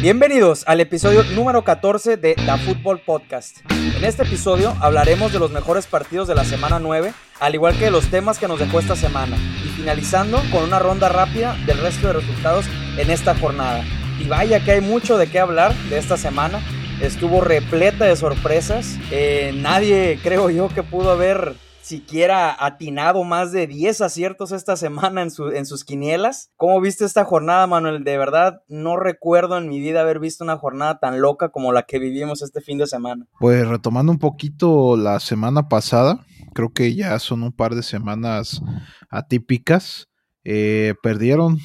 Bienvenidos al episodio número 14 de The Football Podcast. En este episodio hablaremos de los mejores partidos de la semana 9, al igual que de los temas que nos dejó esta semana, y finalizando con una ronda rápida del resto de resultados en esta jornada. Y vaya que hay mucho de qué hablar de esta semana. Estuvo repleta de sorpresas. Eh, nadie, creo yo, que pudo haber siquiera atinado más de 10 aciertos esta semana en, en sus quinielas. ¿Cómo viste esta jornada, Manuel? De verdad, no recuerdo en mi vida haber visto una jornada tan loca como la que vivimos este fin de semana. Pues retomando un poquito la semana pasada, creo que ya son un par de semanas atípicas. Eh, perdieron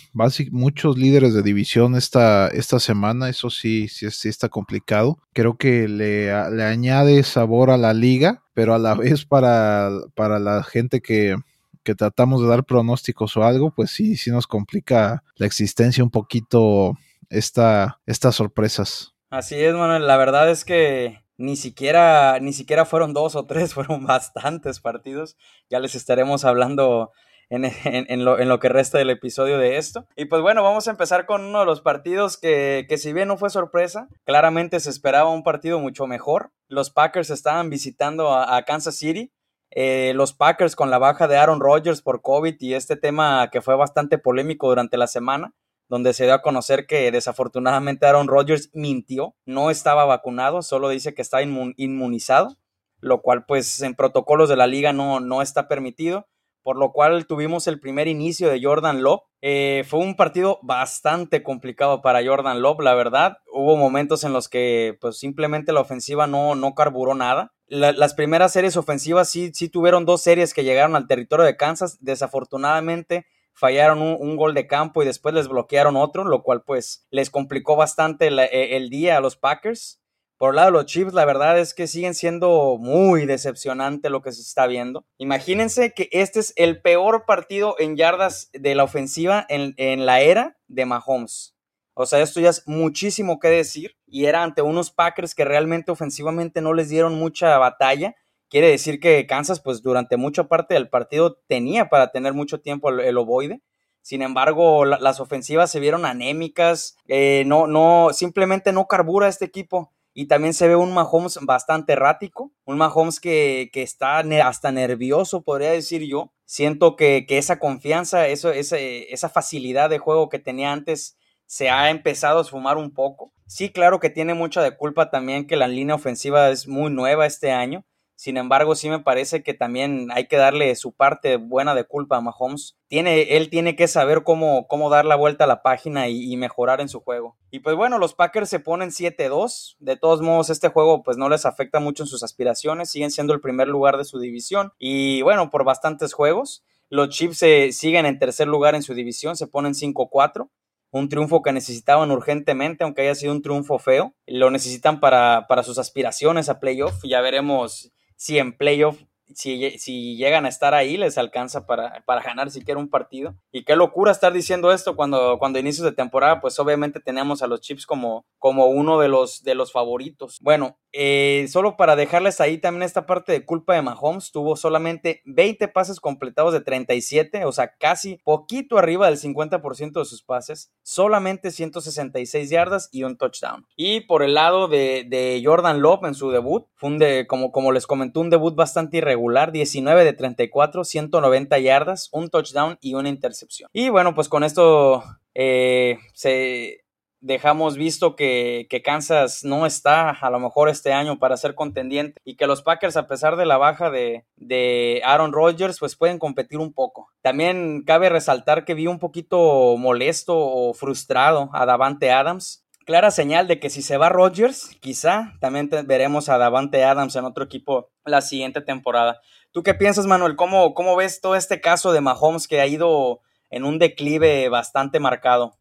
muchos líderes de división esta, esta semana, eso sí, sí, está complicado. Creo que le, le, añade sabor a la liga, pero a la vez para, para la gente que, que tratamos de dar pronósticos o algo, pues sí, sí nos complica la existencia un poquito esta, estas sorpresas. Así es, Manuel, la verdad es que ni siquiera, ni siquiera fueron dos o tres, fueron bastantes partidos. Ya les estaremos hablando en, lo, que resta del episodio de esto. Y pues bueno, vamos a empezar con uno de los partidos que, si bien no fue sorpresa, claramente se esperaba un partido mucho mejor. Los Packers estaban visitando a, Kansas City. Eh, los Packers con la baja de Aaron Rodgers por COVID y este tema que fue bastante polémico durante la semana, donde se dio a conocer que desafortunadamente Aaron Rodgers mintió, no estaba vacunado, solo dice que está inmunizado, lo cual pues en protocolos de la liga no, no está permitido por lo cual tuvimos el primer inicio de Jordan Love. Eh, fue un partido bastante complicado para Jordan Love, la verdad. Hubo momentos en los que pues simplemente la ofensiva no, no carburó nada. las primeras series ofensivas sí, sí tuvieron dos series que llegaron al territorio de Kansas. Desafortunadamente fallaron un, gol de campo y después les bloquearon otro, lo cual pues les complicó bastante e, el día a los Packers. Por el lado de los Chiefs, la verdad es que siguen siendo muy decepcionante lo que se está viendo. Imagínense que este es el peor partido en yardas de la ofensiva en, la era de Mahomes. O sea, esto ya es muchísimo que decir. Y era ante unos Packers que realmente ofensivamente no les dieron mucha batalla. Quiere decir que Kansas, pues durante mucha parte del partido tenía para tener mucho tiempo el, ovoide. Sin embargo, las ofensivas se vieron anémicas. Eh, no, no, simplemente no carbura este equipo y también se ve un Mahomes bastante errático, un Mahomes que, está hasta nervioso, podría decir yo. Siento que, esa confianza, eso, esa, esa facilidad de juego que tenía antes se ha empezado a esfumar un poco. Sí, claro que tiene mucha de culpa también que la línea ofensiva es muy nueva este año, sin embargo, sí me parece que también hay que darle su parte buena de culpa a Mahomes. Tiene, él tiene que saber cómo, cómo dar la vuelta a la página y, mejorar en su juego. Y pues bueno, los Packers se ponen 7-2. De todos modos, este juego pues no les afecta mucho en sus aspiraciones. Siguen siendo el primer lugar de su división. Y bueno, por bastantes juegos. Los Chiefs se siguen en tercer lugar en su división, se ponen 5-4 un triunfo que necesitaban urgentemente, aunque haya sido un triunfo feo. Lo necesitan para, para sus aspiraciones a playoff. Ya veremos si en playoff, si, si, llegan a estar ahí, les alcanza para, para ganar siquiera un partido. Y qué locura estar diciendo esto cuando, cuando inicios de temporada, pues obviamente tenemos a los Chips como, como uno de los, de los favoritos. Bueno, eh, solo para dejarles ahí también esta parte de culpa de Mahomes, tuvo solamente 20 pases completados de 37, o sea, casi poquito arriba del 50% de sus pases, solamente 166 yardas y un touchdown. Y por el lado de, Jordan Love en su debut, fue un de, como, como les comenté, un debut bastante irregular, 19 de 34, 190 yardas, un touchdown y una intercepción. Y bueno, pues con esto eh, se dejamos visto que, Kansas no está a lo mejor este año para ser contendiente y que los Packers a pesar de la baja de, de Aaron Rodgers pues pueden competir un poco. También cabe resaltar que vi un poquito molesto o frustrado a Davante Adams. Clara señal de que si se va Rodgers, quizá también veremos a Davante Adams en otro equipo la siguiente temporada. ¿Tú qué piensas, Manuel? ¿Cómo, cómo ves todo este caso de Mahomes que ha ido en un declive bastante marcado?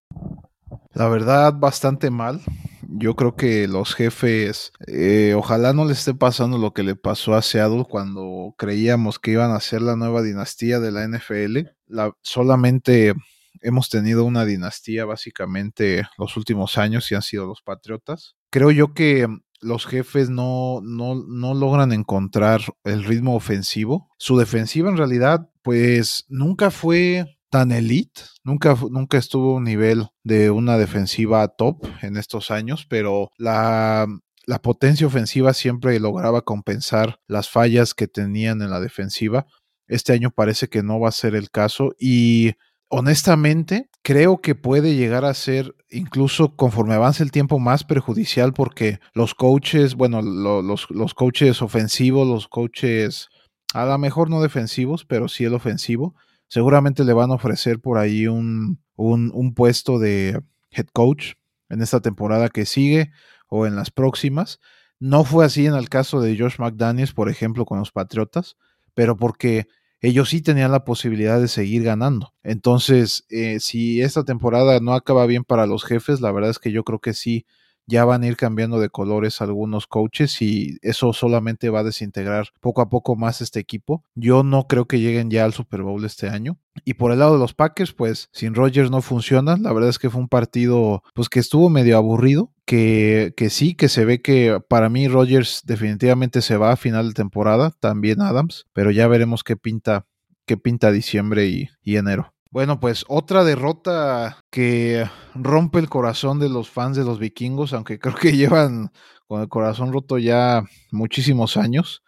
La verdad, bastante mal. Yo creo que los jefes, eh, ojalá no les esté pasando lo que le pasó a Seattle cuando creíamos que iban a ser la nueva dinastía de la NFL. La, solamente hemos tenido una dinastía básicamente los últimos años y han sido los Patriotas. Creo yo que los jefes no, no, no logran encontrar el ritmo ofensivo. Su defensiva en realidad pues nunca fue tan elite. Nunca, nunca estuvo a un nivel de una defensiva top en estos años, pero la, la potencia ofensiva siempre lograba compensar las fallas que tenían en la defensiva. Este año parece que no va a ser el caso y honestamente creo que puede llegar a ser incluso conforme avance el tiempo más perjudicial porque los coaches, bueno, los, los coaches ofensivos, los coaches a lo mejor no defensivos, pero sí el ofensivo, seguramente le van a ofrecer por ahí un, un, puesto de head coach en esta temporada que sigue o en las próximas. No fue así en el caso de Josh McDaniels, por ejemplo, con los Patriotas, pero porque ellos sí tenían la posibilidad de seguir ganando. Entonces, eh, si esta temporada no acaba bien para los jefes, la verdad es que yo creo que sí ya van a ir cambiando de colores algunos coaches y eso solamente va a desintegrar poco a poco más este equipo. Yo no creo que lleguen ya al Super Bowl este año. Y por el lado de los Packers, pues sin Rodgers no funciona. La verdad es que fue un partido pues que estuvo medio aburrido. Que, que sí, que se ve que para mí Rodgers definitivamente se va a final de temporada, también Adams, pero ya veremos qué pinta, qué pinta diciembre y, y enero. Bueno, pues otra derrota que rompe el corazón de los fans de los vikingos, aunque creo que llevan con el corazón roto ya muchísimos años.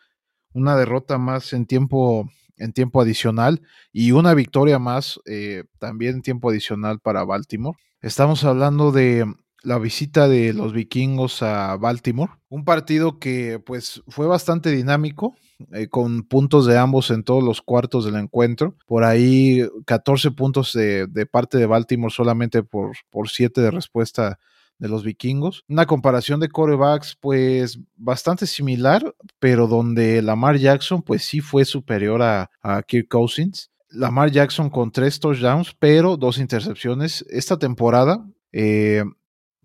Una derrota más en tiempo, en tiempo adicional y una victoria más eh, también en tiempo adicional para Baltimore. Estamos hablando de la visita de los vikingos a Baltimore. Un partido que pues fue bastante dinámico, eh, con puntos de ambos en todos los cuartos del encuentro. Por ahí 14 puntos de, parte de Baltimore solamente por, por 7 de respuesta de los vikingos. Una comparación de corebacks, pues bastante similar, pero donde Lamar Jackson, pues sí fue superior a, Kirk Cousins. Lamar Jackson con tres touchdowns, pero dos intercepciones. Esta temporada eh,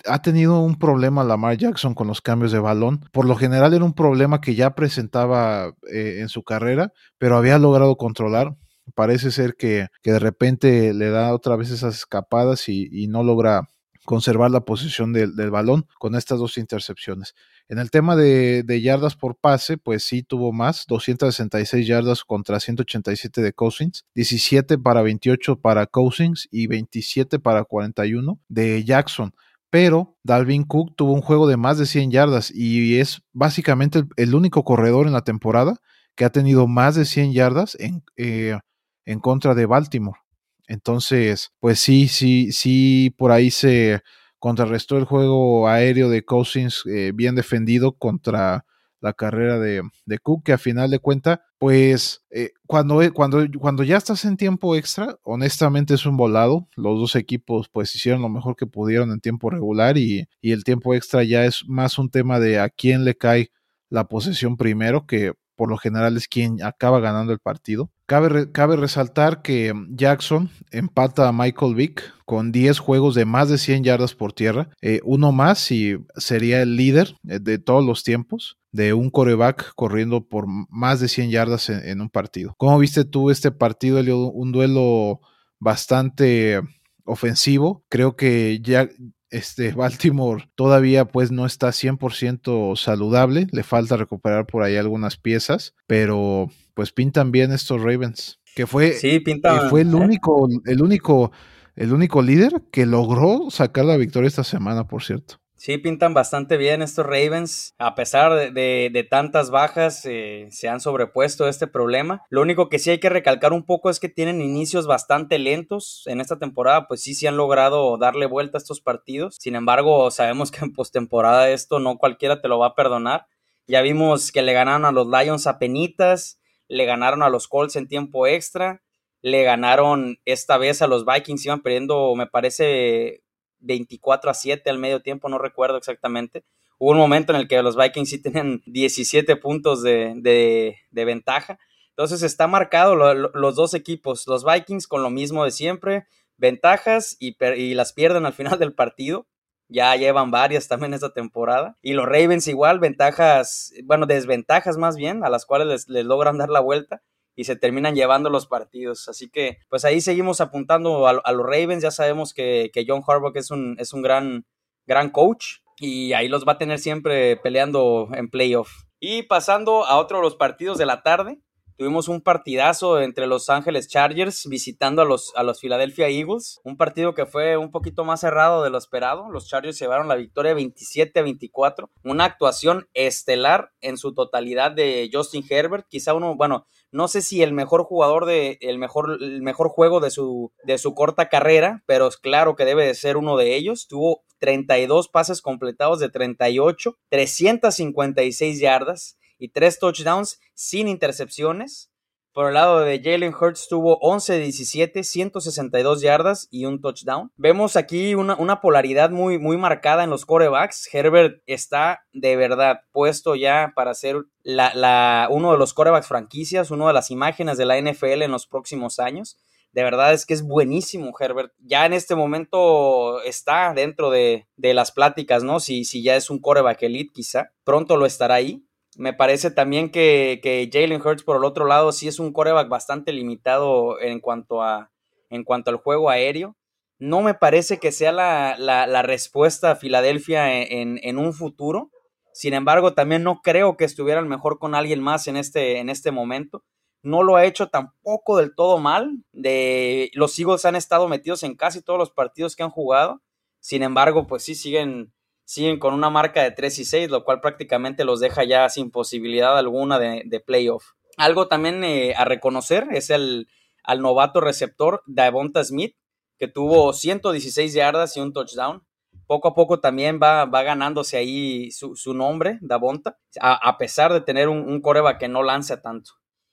ha tenido un problema Lamar Jackson con los cambios de balón. Por lo general era un problema que ya presentaba eh, en su carrera, pero había logrado controlar. Parece ser que, de repente le da otra vez esas escapadas y, no logra conservar la posición del, balón con estas dos intercepciones. En el tema de, de, yardas por pase, pues sí tuvo más, 266 yardas contra 187 de Cousins, 17 para 28 para Cousins y 27 para 41 de Jackson pero Dalvin Cook tuvo un juego de más de 100 yardas y es básicamente el, único corredor en la temporada que ha tenido más de 100 yardas en, eh, en contra de Baltimore. Entonces, pues sí, sí, sí, por ahí se contrarrestó el juego aéreo de Cousins eh, bien defendido contra la carrera de, Cook, que a final de cuenta, pues eh, cuando, cuando, cuando ya estás en tiempo extra, honestamente es un volado. Los dos equipos pues hicieron lo mejor que pudieron en tiempo regular y, y el tiempo extra ya es más un tema de a quién le cae la posesión primero, que por lo general es quien acaba ganando el partido. Cabe, cabe, resaltar que Jackson empata a Michael Vick con 10 juegos de más de 100 yardas por tierra, eh, uno más y sería el líder eh, de todos los tiempos de un coreback corriendo por más de 100 yardas en, un partido. ¿Cómo viste tú este partido, Un duelo bastante ofensivo. Creo que ya este Baltimore todavía pues no está 100% saludable, le falta recuperar por ahí algunas piezas, pero pues pintan bien estos Ravens, que fue sí, fue el único el único el único líder que logró sacar la victoria esta semana, por cierto. Sí, pintan bastante bien estos Ravens. A pesar de, tantas bajas, eh, se han sobrepuesto a este problema. Lo único que sí hay que recalcar un poco es que tienen inicios bastante lentos. En esta temporada, pues sí, sí han logrado darle vuelta a estos partidos. Sin embargo, sabemos que en postemporada esto no cualquiera te lo va a perdonar. Ya vimos que le ganaron a los Lions a penitas, le ganaron a los Colts en tiempo extra, le ganaron esta vez a los Vikings, iban perdiendo, me parece, 24 a 7 al medio tiempo, no recuerdo exactamente. Hubo un momento en el que los Vikings sí tenían 17 puntos de, ventaja. Entonces está marcado los dos equipos, los Vikings con lo mismo de siempre, ventajas y, las pierden al final del partido. Ya llevan varias también esta temporada. Y los Ravens igual, ventajas, bueno, desventajas más bien, a las cuales les logran dar la vuelta y se terminan llevando los partidos. Así que, pues ahí seguimos apuntando a, los Ravens. Ya sabemos que, John Harbaugh es un, es un gran, gran coach y ahí los va a tener siempre peleando en playoff. Y pasando a otro de los partidos de la tarde, Tuvimos un partidazo entre Los Ángeles Chargers visitando a los, a los Philadelphia Eagles. Un partido que fue un poquito más cerrado de lo esperado. Los Chargers llevaron la victoria 27 a 24. Una actuación estelar en su totalidad de Justin Herbert. Quizá uno, bueno, no sé si el mejor jugador de el mejor, el mejor juego de su, de su corta carrera, pero es claro que debe de ser uno de ellos. Tuvo 32 pases completados de 38, 356 yardas y 3 touchdowns sin intercepciones. Por el lado de Jalen Hurts tuvo 11 17, 162 yardas y un touchdown. Vemos aquí una, polaridad muy, muy marcada en los corebacks. Herbert está de verdad puesto ya para ser la, uno de los corebacks franquicias, una de las imágenes de la NFL en los próximos años. De verdad es que es buenísimo Herbert. Ya en este momento está dentro de, las pláticas, ¿no? Si, si ya es un coreback elite quizá. Pronto lo estará ahí. Me parece también que, Jalen Hurts, por el otro lado, sí es un coreback bastante limitado en cuanto, a, en cuanto al juego aéreo. No me parece que sea la, respuesta a Filadelfia en, en, un futuro. Sin embargo, también no creo que estuvieran mejor con alguien más en este, en este momento. No lo ha hecho tampoco del todo mal. De, los Eagles han estado metidos en casi todos los partidos que han jugado. Sin embargo, pues sí siguen siguen con una marca de 3 y 6, lo cual prácticamente los deja ya sin posibilidad alguna de, playoff. Algo también eh, a reconocer es el al novato receptor Davonta Smith, que tuvo 116 yardas y un touchdown. Poco a poco también va, va ganándose ahí su, nombre, Davonta, a, pesar de tener un, un coreba que no lanza tanto.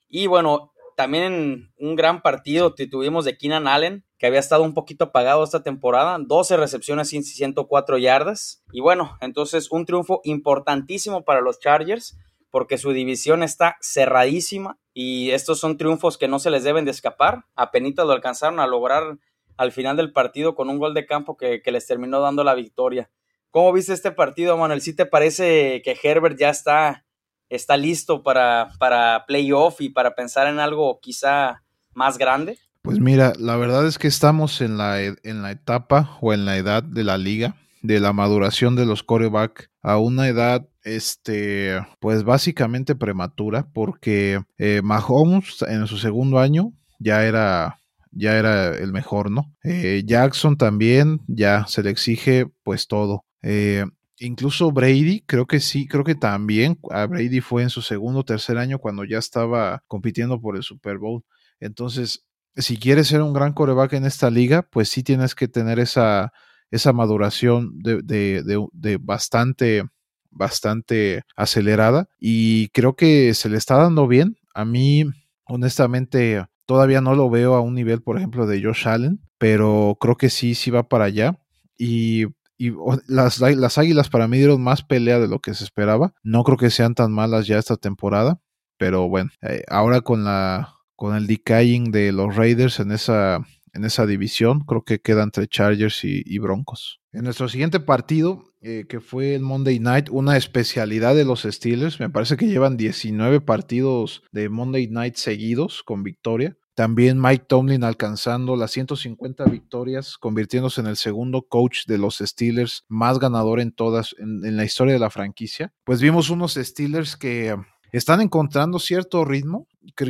Y bueno, también un gran partido tuvimos de Keenan Allen, que había estado un poquito apagado esta temporada, 12 recepciones y 104 yardas. Y bueno, entonces un triunfo importantísimo para los Chargers, porque su división está cerradísima y estos son triunfos que no se les deben de escapar. Apenas lo alcanzaron a lograr al final del partido con un gol de campo que, les terminó dando la victoria. ¿Cómo viste este partido, Manuel? ¿Sí te parece que Herbert ya está está listo para, para playoff y para pensar en algo quizá más grande? Pues mira, la verdad es que estamos en la, en la etapa o en la edad de la liga de la maduración de los coreback a una edad este pues básicamente prematura porque eh, Mahomes en su segundo año ya era ya era el mejor, ¿no? Eh, Jackson también ya se le exige pues todo. Eh, Incluso Brady, creo que sí, creo que también a Brady fue en su segundo o tercer año cuando ya estaba compitiendo por el Super Bowl. Entonces, si quieres ser un gran coreback en esta liga, pues sí tienes que tener esa, esa maduración de, de, de, bastante, bastante acelerada. Y creo que se le está dando bien. A mí, honestamente, todavía no lo veo a un nivel, por ejemplo, de Josh Allen, pero creo que sí, sí va para allá. Y y las, las Águilas para mí dieron más pelea de lo que se esperaba. No creo que sean tan malas ya esta temporada, pero bueno, eh, ahora con la con el decaying de los Raiders en esa en esa división, creo que queda entre Chargers y, Broncos. En nuestro siguiente partido, eh, que fue el Monday Night, una especialidad de los Steelers, me parece que llevan 19 partidos de Monday Night seguidos con victoria. También Mike Tomlin alcanzando las 150 victorias, convirtiéndose en el segundo coach de los Steelers más ganador en todas, en, la historia de la franquicia. Pues vimos unos Steelers que están encontrando cierto ritmo.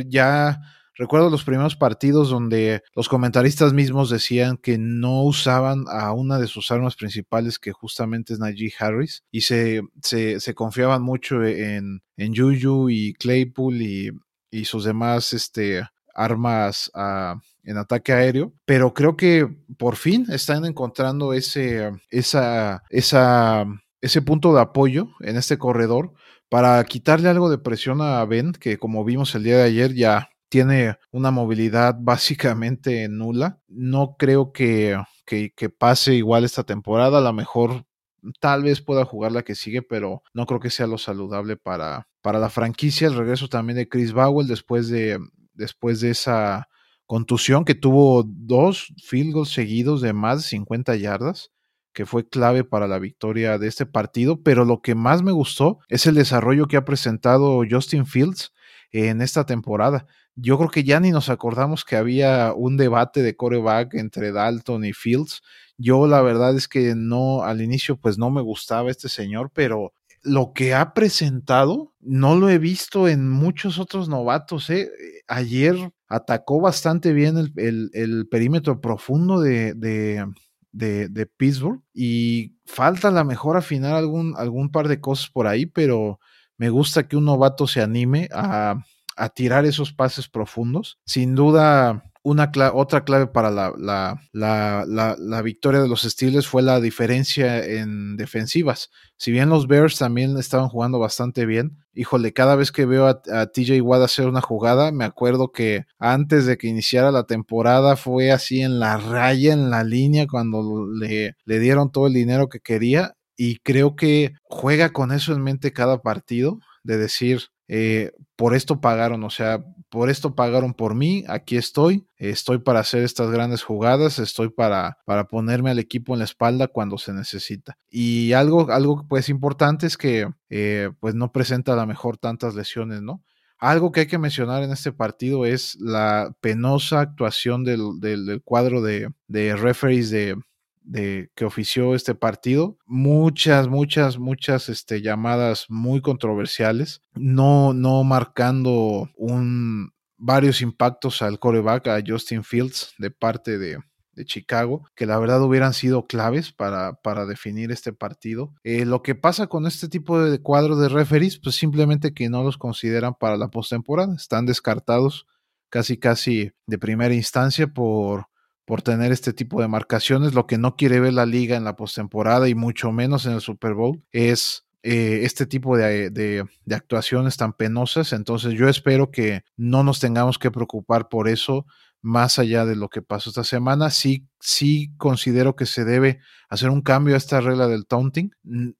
Ya recuerdo los primeros partidos donde los comentaristas mismos decían que no usaban a una de sus armas principales, que justamente es Najee Harris, y se, se, confiaban mucho en, en Juju y Claypool y, y sus demás este, armas ah, en ataque aéreo, pero creo que por fin están encontrando ese, esa, esa, ese punto de apoyo en este corredor para quitarle algo de presión a Ben, que como vimos el día de ayer ya tiene una movilidad básicamente nula. No creo que, que, pase igual esta temporada, a lo mejor tal vez pueda jugar la que sigue, pero no creo que sea lo saludable para, para la franquicia. El regreso también de Chris Bowell después de, después de esa contusión que tuvo dos field goals seguidos de más de 50 yardas, que fue clave para la victoria de este partido, pero lo que más me gustó es el desarrollo que ha presentado Justin Fields en esta temporada. Yo creo que ya ni nos acordamos que había un debate de coreback entre Dalton y Fields. Yo la verdad es que no, al inicio pues no me gustaba este señor, pero lo que ha presentado no lo he visto en muchos otros novatos. ¿eh? Ayer atacó bastante bien el, perímetro profundo de, de, Pittsburgh y falta a lo mejor afinar algún, algún par de cosas por ahí, pero me gusta que un novato se anime a, a tirar esos pases profundos. Sin duda, una otra clave para la, la, la, la, victoria de los Steelers fue la diferencia en defensivas. Si bien los Bears también estaban jugando bastante bien, híjole, cada vez que veo a, TJ Watt hacer una jugada, me acuerdo que antes de que iniciara la temporada fue así en la raya, en la línea, cuando le, le dieron todo el dinero que quería. Y creo que juega con eso en mente cada partido, de decir, eh, por esto pagaron, o sea, por esto pagaron por mí, aquí estoy, estoy para hacer estas grandes jugadas, estoy para, para ponerme al equipo en la espalda cuando se necesita. Y algo, algo pues importante es que eh, pues no presenta a lo mejor tantas lesiones, ¿no? Algo que hay que mencionar en este partido es la penosa actuación del, del, cuadro de, de referees de, de que ofició este partido. Muchas, muchas, muchas este, llamadas muy controversiales, no, no marcando un, varios impactos al coreback, a Justin Fields, de parte de, de Chicago, que la verdad hubieran sido claves para, para definir este partido. Eh, lo que pasa con este tipo de cuadros de referees, pues simplemente que no los consideran para la postemporada, están descartados casi casi de primera instancia por por tener este tipo de marcaciones. Lo que no quiere ver la liga en la postemporada y mucho menos en el Super Bowl es eh, este tipo de, actuaciones tan penosas. Entonces yo espero que no nos tengamos que preocupar por eso más allá de lo que pasó esta semana. Sí, sí considero que se debe hacer un cambio a esta regla del taunting.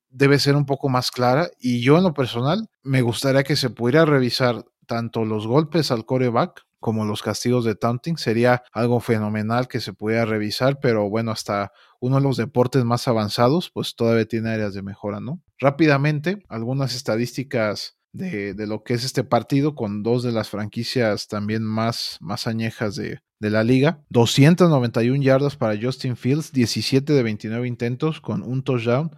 Debe ser un poco más clara y yo en lo personal me gustaría que se pudiera revisar tanto los golpes al coreback como los castigos de taunting. Sería algo fenomenal que se pudiera revisar, pero bueno, hasta uno de los deportes más avanzados, pues todavía tiene áreas de mejora, ¿no? Rápidamente, algunas estadísticas de, lo que es este partido con dos de las franquicias también más, más añejas de, de la liga. 291 yardas para Justin Fields, 17 de 29 intentos con un touchdown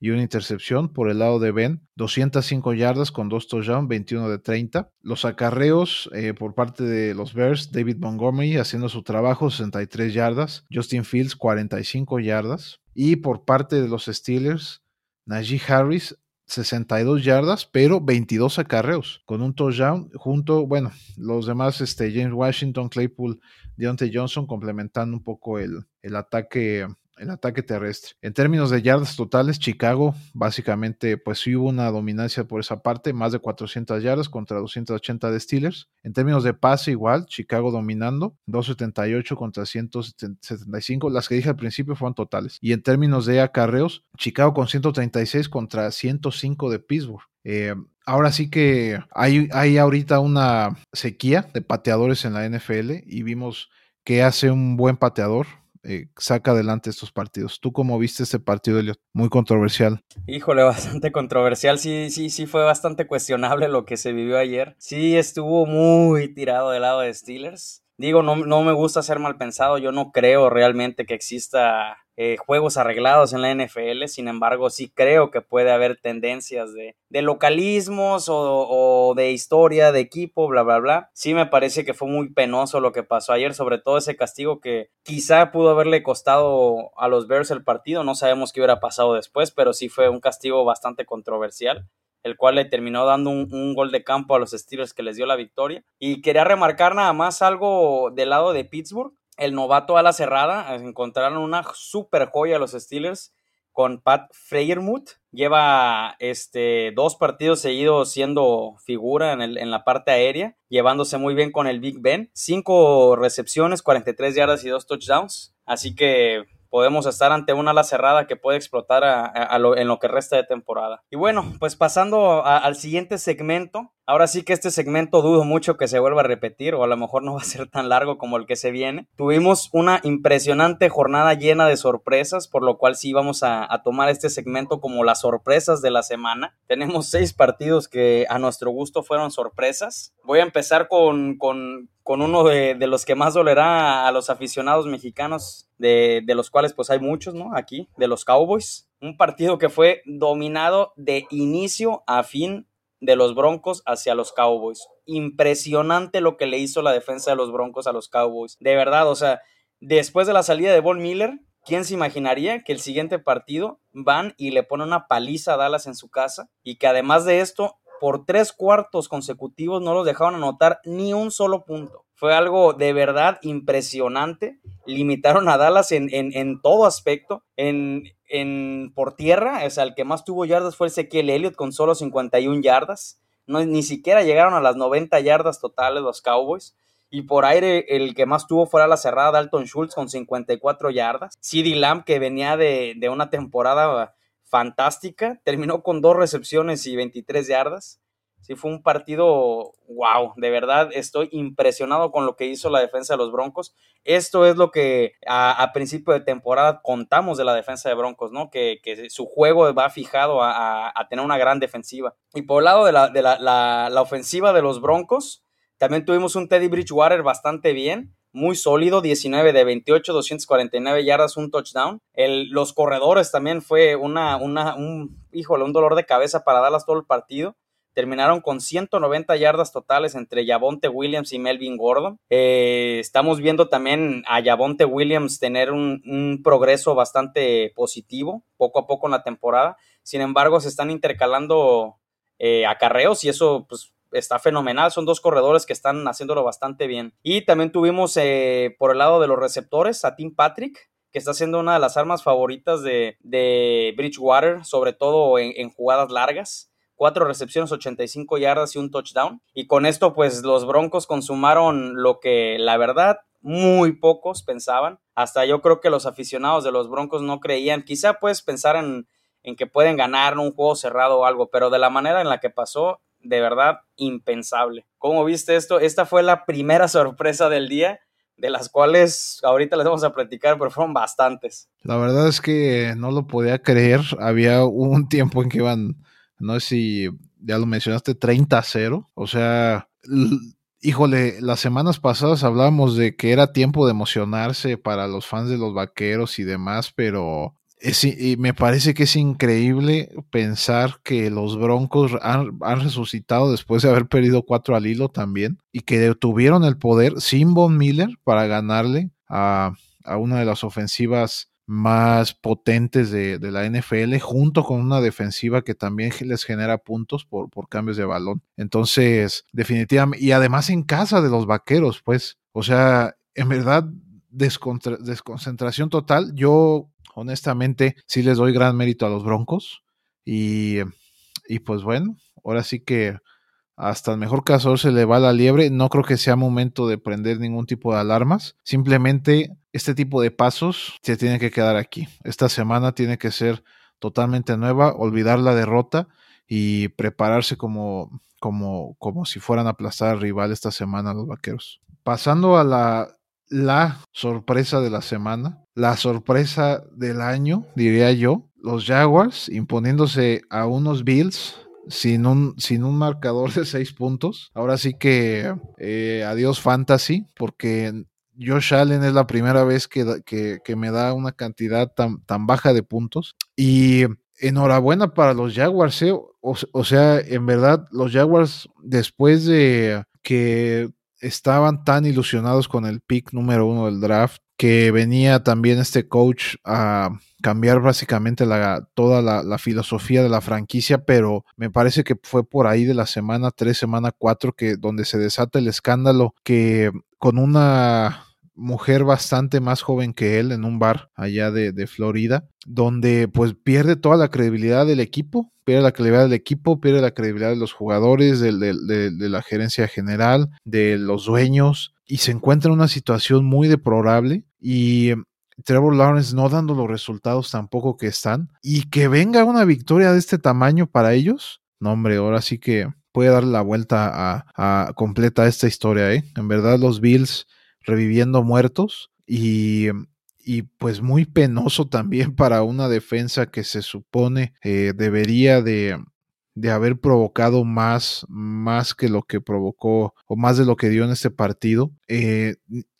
y una intercepción. Por el lado de Ben, 205 yardas con dos touchdowns, 21 de 30. Los acarreos eh, por parte de los Bears, David Montgomery haciendo su trabajo, 63 yardas. Justin Fields, 45 yardas. Y por parte de los Steelers, Najee Harris, 62 yardas, pero 22 acarreos, con un touchdown junto, bueno, los demás, este, James Washington, Claypool, Deontay Johnson, complementando un poco el, el ataque el ataque terrestre. En términos de yardas totales, Chicago básicamente pues sí hubo una dominancia por esa parte, más de 400 yardas contra 280 de Steelers. En términos de pase igual, Chicago dominando, 278 contra 175, las que dije al principio fueron totales. Y en términos de acarreos, Chicago con 136 contra 105 de Pittsburgh. Eh, ahora sí que hay, hay ahorita una sequía de pateadores en la NFL y vimos que hace un buen pateador, eh, saca adelante estos partidos. ¿Tú cómo viste este partido, Elliot? Muy controversial. Híjole, bastante controversial. Sí, sí, sí, fue bastante cuestionable lo que se vivió ayer. Sí, estuvo muy tirado del lado de Steelers. Digo, no, no me gusta ser mal pensado. Yo no creo realmente que exista eh, juegos arreglados en la NFL, sin embargo sí creo que puede haber tendencias de, localismos o, de historia de equipo, bla, bla, bla. Sí me parece que fue muy penoso lo que pasó ayer, sobre todo ese castigo que quizá pudo haberle costado a los Bears el partido, no sabemos qué hubiera pasado después, pero sí fue un castigo bastante controversial el cual le terminó dando un, gol de campo a los Steelers que les dio la victoria. Y quería remarcar nada más algo del lado de Pittsburgh el novato a la cerrada. Encontraron una super joya los Steelers con Pat Freyermuth. Lleva este, dos partidos seguidos siendo figura en, el, en, la parte aérea, llevándose muy bien con el Big Ben. Cinco recepciones, 43 yardas y dos touchdowns. Así que podemos estar ante una ala cerrada que puede explotar en lo que resta de temporada. Y bueno, pues pasando al siguiente segmento, Ahora sí que este segmento dudo mucho que se vuelva a repetir o a lo mejor no va a ser tan largo como el que se viene. Tuvimos una impresionante jornada llena de sorpresas, por lo cual sí vamos a, tomar este segmento como las sorpresas de la semana. Tenemos seis partidos que a nuestro gusto fueron sorpresas. Voy a empezar con, con, uno de, los que más dolerá a los aficionados mexicanos, de, de los cuales pues hay muchos, ¿no? Aquí, de los Cowboys. Un partido que fue dominado de inicio a fin de los Broncos hacia los Cowboys. Impresionante lo que le hizo la defensa de los Broncos a los Cowboys. De verdad, o sea, después de la salida de Von Miller, ¿quién se imaginaría que el siguiente partido van y le ponen una paliza a Dallas en su casa? Y que además de esto, por tres cuartos consecutivos no los dejaron anotar ni un solo punto. Fue algo de verdad impresionante. Limitaron a Dallas en, en, todo aspecto. En, en, por tierra, o sea, el que más tuvo yardas fue Ezequiel Elliott con solo 51 yardas. No, ni siquiera llegaron a las 90 yardas totales los Cowboys. Y por aire, el que más tuvo fuera la cerrada Dalton Schultz con 54 yardas. CeeDee Lamb, que venía de, de una temporada fantástica, terminó con dos recepciones y 23 yardas. Sí, fue un partido, wow, de verdad estoy impresionado con lo que hizo la defensa de los Broncos. Esto es lo que a, principio de temporada contamos de la defensa de Broncos, ¿no? Que, su juego va fijado a, tener una gran defensiva. Y por el lado de, la, ofensiva de los Broncos, también tuvimos un Teddy Bridgewater bastante bien muy sólido, 19 de 28, 249 yardas, un touchdown. El, los corredores también fue una, una, un, híjole, un dolor de cabeza para darlas todo el partido. Terminaron con 190 yardas totales entre Yavonte Williams y Melvin Gordon. Eh, estamos viendo también a Yavonte Williams tener un, progreso bastante positivo poco a poco en la temporada. Sin embargo, se están intercalando eh, acarreos y eso pues está fenomenal. Son dos corredores que están haciéndolo bastante bien. Y también tuvimos eh, por el lado de los receptores a Tim Patrick, que está siendo una de las armas favoritas de, Bridgewater, sobre todo en, jugadas largas cuatro recepciones, 85 yardas y un touchdown. Y con esto, pues los Broncos consumaron lo que la verdad muy pocos pensaban. Hasta yo creo que los aficionados de los Broncos no creían. Quizá puedes pensar en, en que pueden ganar un juego cerrado o algo, pero de la manera en la que pasó, de verdad impensable. ¿Cómo viste esto? Esta fue la primera sorpresa del día, de las cuales ahorita les vamos a platicar, pero fueron bastantes. La verdad es que no lo podía creer. Había un tiempo en que iban, no sé si ya lo mencionaste, 30 a 0. O sea, híjole, las semanas pasadas hablábamos de que era tiempo de emocionarse para los fans de los vaqueros y demás, pero y me parece que es increíble pensar que los Broncos han, resucitado después de haber perdido cuatro al hilo también y que tuvieron el poder sin Von Miller para ganarle a, una de las ofensivas más potentes de, la NFL junto con una defensiva que también les genera puntos por, por cambios de balón. Entonces, definitivamente, y además en casa de los Vaqueros, pues, o sea, en verdad, desconcentración total. Yo honestamente sí les doy gran mérito a los Broncos. Y, y pues bueno, ahora sí que hasta el mejor caso se le va la liebre. No creo que sea momento de prender ningún tipo de alarmas. Simplemente este tipo de pasos se tienen que quedar aquí. Esta semana tiene que ser totalmente nueva, olvidar la derrota y prepararse como, como, como si fueran a aplastar al rival esta semana los vaqueros. Pasando a la, la sorpresa de la semana, la sorpresa del año, diría yo. Los Jaguars imponiéndose a unos Bills sin un, sin un marcador de seis puntos. Ahora sí que eh, adiós fantasy, porque Josh Allen es la primera vez que, que, me da una cantidad tan, tan, baja de puntos. Y enhorabuena para los Jaguars. ¿eh? o sea, en verdad, los Jaguars, después de que estaban tan ilusionados con el pick número uno del draft, que venía también este coach a cambiar básicamente la, toda la, filosofía de la franquicia, pero me parece que fue por ahí de la semana 3, semana 4, que donde se desata el escándalo que con una mujer bastante más joven que él en un bar allá de, Florida, donde pues pierde toda la credibilidad del equipo, pierde la credibilidad del equipo, pierde la credibilidad de los jugadores, de, de la gerencia general, de los dueños, y se encuentra en una situación muy deplorable y Trevor Lawrence no dando los resultados tampoco que están y que venga una victoria de este tamaño para ellos. No, hombre, ahora sí que puede dar la vuelta a, completa a esta historia. ¿eh? En verdad, los Bills reviviendo muertos y, y, pues muy penoso también para una defensa que se supone eh, debería de, de haber provocado más, más que lo que provocó o más de lo que dio en este partido. Eh,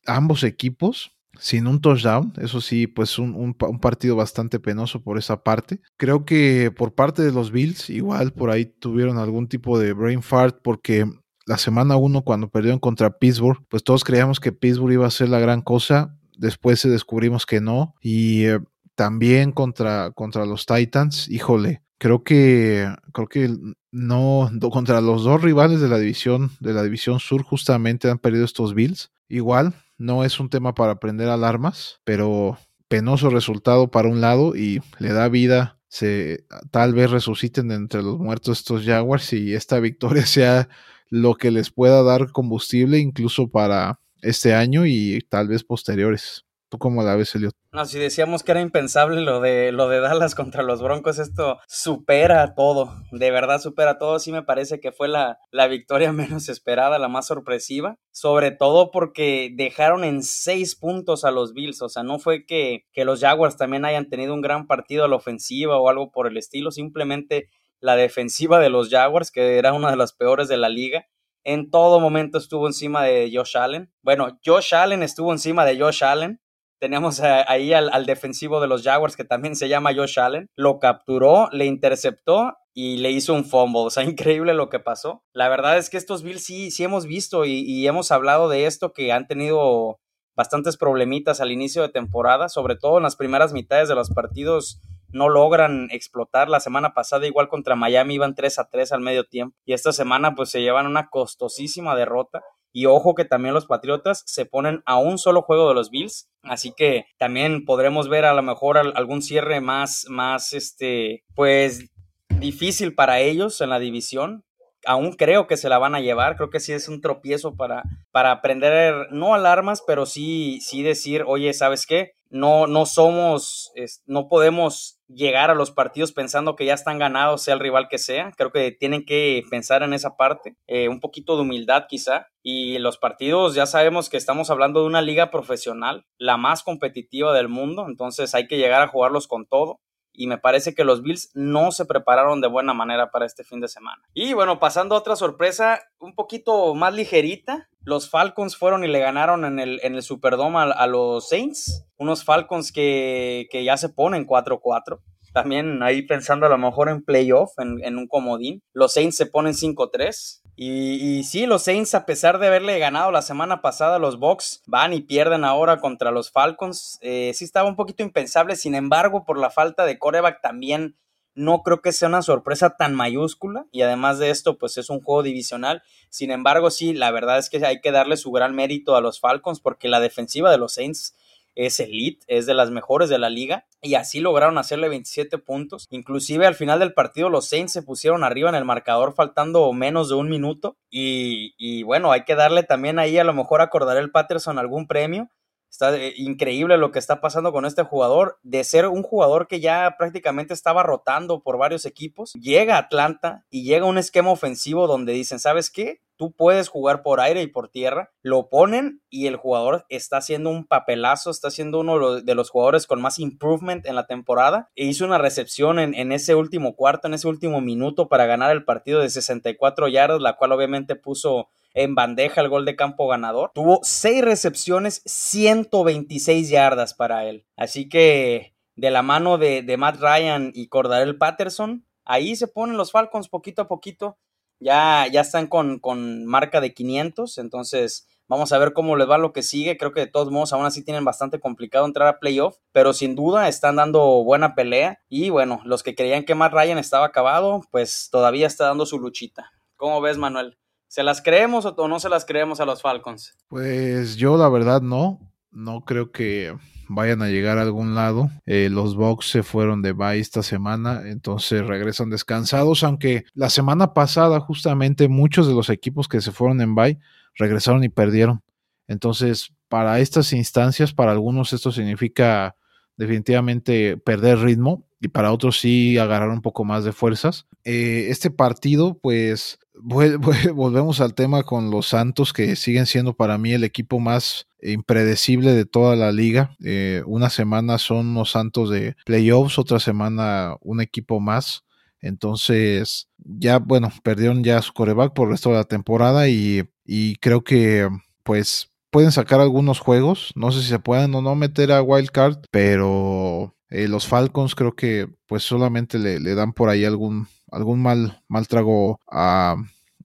ambos equipos sin un touchdown, eso sí, pues un, un, partido bastante penoso por esa parte. Creo que por parte de los Bills, igual por ahí tuvieron algún tipo de brain fart porque la semana 1 cuando perdieron contra Pittsburgh, pues todos creíamos que Pittsburgh iba a ser la gran cosa, después se descubrimos que no y eh, también contra, contra los Titans, híjole, creo que creo que no contra los dos rivales de la división de la división sur justamente han perdido estos Bills. Igual no es un tema para prender alarmas, pero penoso resultado para un lado y le da vida. Se tal vez resuciten entre los muertos estos Jaguars y esta victoria sea lo que les pueda dar combustible incluso para este año y tal vez posteriores. ¿Tú cómo la ves, Elliot? No, si decíamos que era impensable lo de, lo de Dallas contra los Broncos, esto supera todo, de verdad supera todo. Sí me parece que fue la, la victoria menos esperada, la más sorpresiva, sobre todo porque dejaron en seis puntos a los Bills, o sea, no fue que, que los Jaguars también hayan tenido un gran partido a la ofensiva o algo por el estilo, simplemente la defensiva de los Jaguars, que era una de las peores de la liga, en todo momento estuvo encima de Josh Allen. Bueno, Josh Allen estuvo encima de Josh Allen Teníamos ahí al, defensivo de los Jaguars que también se llama Josh Allen. Lo capturó, le interceptó y le hizo un fumble. O sea, increíble lo que pasó. La verdad es que estos Bills sí, sí hemos visto y, y hemos hablado de esto que han tenido bastantes problemitas al inicio de temporada, sobre todo en las primeras mitades de los partidos no logran explotar. La semana pasada igual contra Miami iban 3 a 3 al medio tiempo y esta semana pues se llevan una costosísima derrota. Y ojo que también los Patriotas se ponen a un solo juego de los Bills. Así que también podremos ver a lo mejor algún cierre más, más, este, pues difícil para ellos en la división. Aún creo que se la van a llevar. Creo que sí es un tropiezo para, para aprender, no alarmas, pero sí, sí decir, oye, ¿sabes qué? No, no somos, no podemos llegar a los partidos pensando que ya están ganados, sea el rival que sea. Creo que tienen que pensar en esa parte, eh, un poquito de humildad quizá. Y los partidos ya sabemos que estamos hablando de una liga profesional, la más competitiva del mundo, entonces hay que llegar a jugarlos con todo y me parece que los Bills no se prepararon de buena manera para este fin de semana. Y bueno, pasando a otra sorpresa un poquito más ligerita, los Falcons fueron y le ganaron en el, en el Superdome a, los Saints, unos Falcons que, que ya se ponen 4-4 también ahí pensando a lo mejor en playoff, en, en un comodín. Los Saints se ponen 5-3. Y, sí, los Saints, a pesar de haberle ganado la semana pasada, los Bucks van y pierden ahora contra los Falcons. Eh, sí estaba un poquito impensable, sin embargo, por la falta de coreback también no creo que sea una sorpresa tan mayúscula y además de esto, pues es un juego divisional. Sin embargo, sí, la verdad es que hay que darle su gran mérito a los Falcons porque la defensiva de los Saints es elite, es de las mejores de la liga y así lograron hacerle 27 puntos. Inclusive al final del partido los Saints se pusieron arriba en el marcador faltando menos de un minuto y, y bueno, hay que darle también ahí a lo mejor acordar el Patterson algún premio. Está eh, increíble lo que está pasando con este jugador. De ser un jugador que ya prácticamente estaba rotando por varios equipos, llega a Atlanta y llega un esquema ofensivo donde dicen, ¿sabes qué? Tú puedes jugar por aire y por tierra, lo ponen y el jugador está haciendo un papelazo, está siendo uno de los jugadores con más improvement en la temporada e hizo una recepción en, ese último cuarto, en ese último minuto para ganar el partido de 64 yardas, la cual obviamente puso en bandeja el gol de campo ganador. Tuvo 6 recepciones, 126 yardas para él. Así que de la mano de, de Matt Ryan y Cordarel Patterson, ahí se ponen los Falcons poquito a poquito ya, ya están con, con marca de 500, entonces Vamos a ver cómo les va lo que sigue. Creo que de todos modos aún así tienen bastante complicado entrar a playoff, pero sin duda están dando buena pelea. Y bueno, los que creían que Matt Ryan estaba acabado, pues todavía está dando su luchita. ¿Cómo ves, Manuel? ¿Se las creemos o no se las creemos a los Falcons? Pues yo la verdad no. No creo que vayan a llegar a algún lado. Eh, los Bucks se fueron de bye esta semana, entonces regresan descansados, aunque la semana pasada justamente muchos de los equipos que se fueron en bye regresaron y perdieron. Entonces, para estas instancias, para algunos esto significa definitivamente perder ritmo y para otros sí agarrar un poco más de fuerzas. Eh, este partido, pues volvemos al tema con los Santos, que siguen siendo para mí el equipo más impredecible de toda la liga. Eh, una semana son los Santos de playoffs, otra semana un equipo más. Entonces, ya, bueno, perdieron ya su coreback por el resto de la temporada y, y creo que, pues, pueden sacar algunos juegos. No sé si se pueden o no meter a Wild Card, pero eh, los Falcons creo que pues solamente le, dan por ahí algún, algún mal, mal trago a,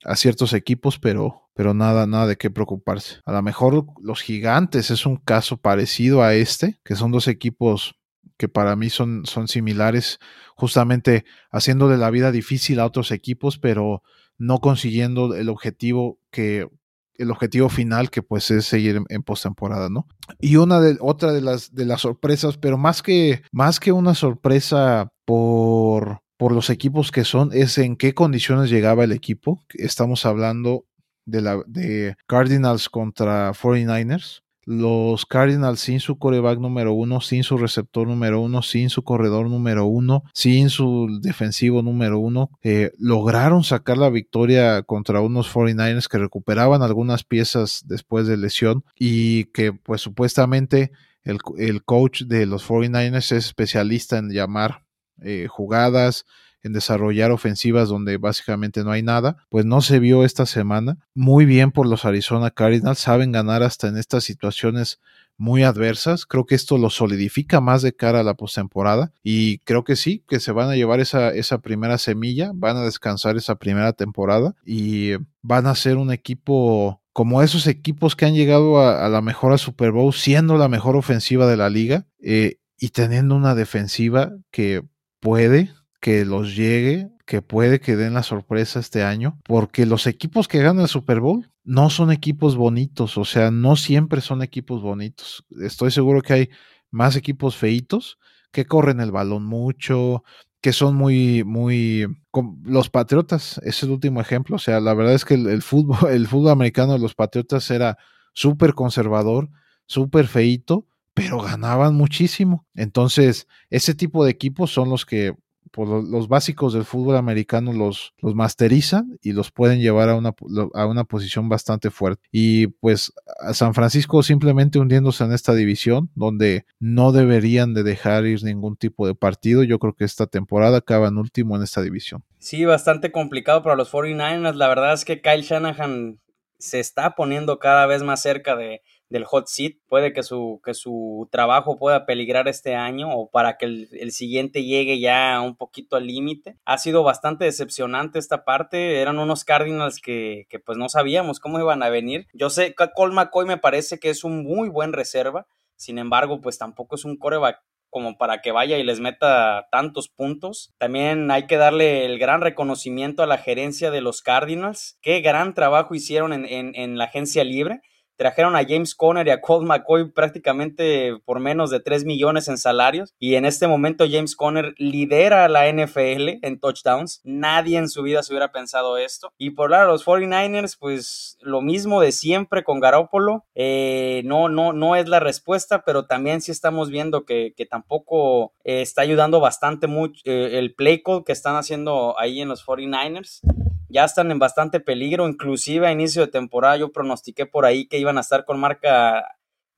a, ciertos equipos, pero, pero nada, nada de qué preocuparse. A lo mejor los gigantes es un caso parecido a este, que son dos equipos que para mí son, son similares, justamente haciéndole la vida difícil a otros equipos, pero no consiguiendo el objetivo que, el objetivo final que pues es seguir en, postemporada, ¿no? Y una de otra de las de las sorpresas, pero más que más que una sorpresa por por los equipos que son es en qué condiciones llegaba el equipo. Estamos hablando de la de Cardinals contra 49ers los Cardinals sin su coreback número uno, sin su receptor número uno, sin su corredor número uno, sin su defensivo número uno, eh, lograron sacar la victoria contra unos 49ers que recuperaban algunas piezas después de lesión y que pues supuestamente el, el coach de los 49ers es especialista en llamar eh, jugadas, en desarrollar ofensivas donde básicamente no hay nada, pues no se vio esta semana. Muy bien por los Arizona Cardinals, saben ganar hasta en estas situaciones muy adversas. Creo que esto lo solidifica más de cara a la postemporada y creo que sí, que se van a llevar esa, esa primera semilla, van a descansar esa primera temporada y van a ser un equipo como esos equipos que han llegado a, la mejor Super Bowl, siendo la mejor ofensiva de la liga eh, y teniendo una defensiva que puede que los llegue, que puede que den la sorpresa este año, porque los equipos que ganan el Super Bowl no son equipos bonitos, o sea, no siempre son equipos bonitos. Estoy seguro que hay más equipos feitos que corren el balón mucho, que son muy, muy, los Patriotas es el último ejemplo, o sea, la verdad es que el, fútbol, el fútbol americano de los Patriotas era súper conservador, súper feito, pero ganaban muchísimo. Entonces, ese tipo de equipos son los que pues, los básicos del fútbol americano los, los masterizan y los pueden llevar a una, a una posición bastante fuerte. Y pues a San Francisco simplemente hundiéndose en esta división donde no deberían de dejar ir ningún tipo de partido. Yo creo que esta temporada acaban último en esta división. Sí, bastante complicado para los 49ers. La verdad es que Kyle Shanahan se está poniendo cada vez más cerca de, del hot seat. Puede que su, que su trabajo pueda peligrar este año o para que el, siguiente llegue ya un poquito al límite. Ha sido bastante decepcionante esta parte. Eran unos Cardinals que, que pues no sabíamos cómo iban a venir. Yo sé que Cole McCoy me parece que es un muy buen reserva. Sin embargo, pues tampoco es un coreback como para que vaya y les meta tantos puntos. También hay que darle el gran reconocimiento a la gerencia de los Cardinals. Qué gran trabajo hicieron en, en la agencia libre trajeron a James Conner y a Colt McCoy prácticamente por menos de 3 millones en salarios y en este momento James Conner lidera la NFL en touchdowns. Nadie en su vida se hubiera pensado esto. Y por lado los 49ers, pues lo mismo de siempre con Garoppolo. Eh, no, no, no es la respuesta, pero también sí estamos viendo que, tampoco eh, está ayudando bastante mucho eh, el play call que están haciendo ahí en los 49ers ya están en bastante peligro, inclusive a inicio de temporada yo pronostiqué por ahí que iban a estar con marca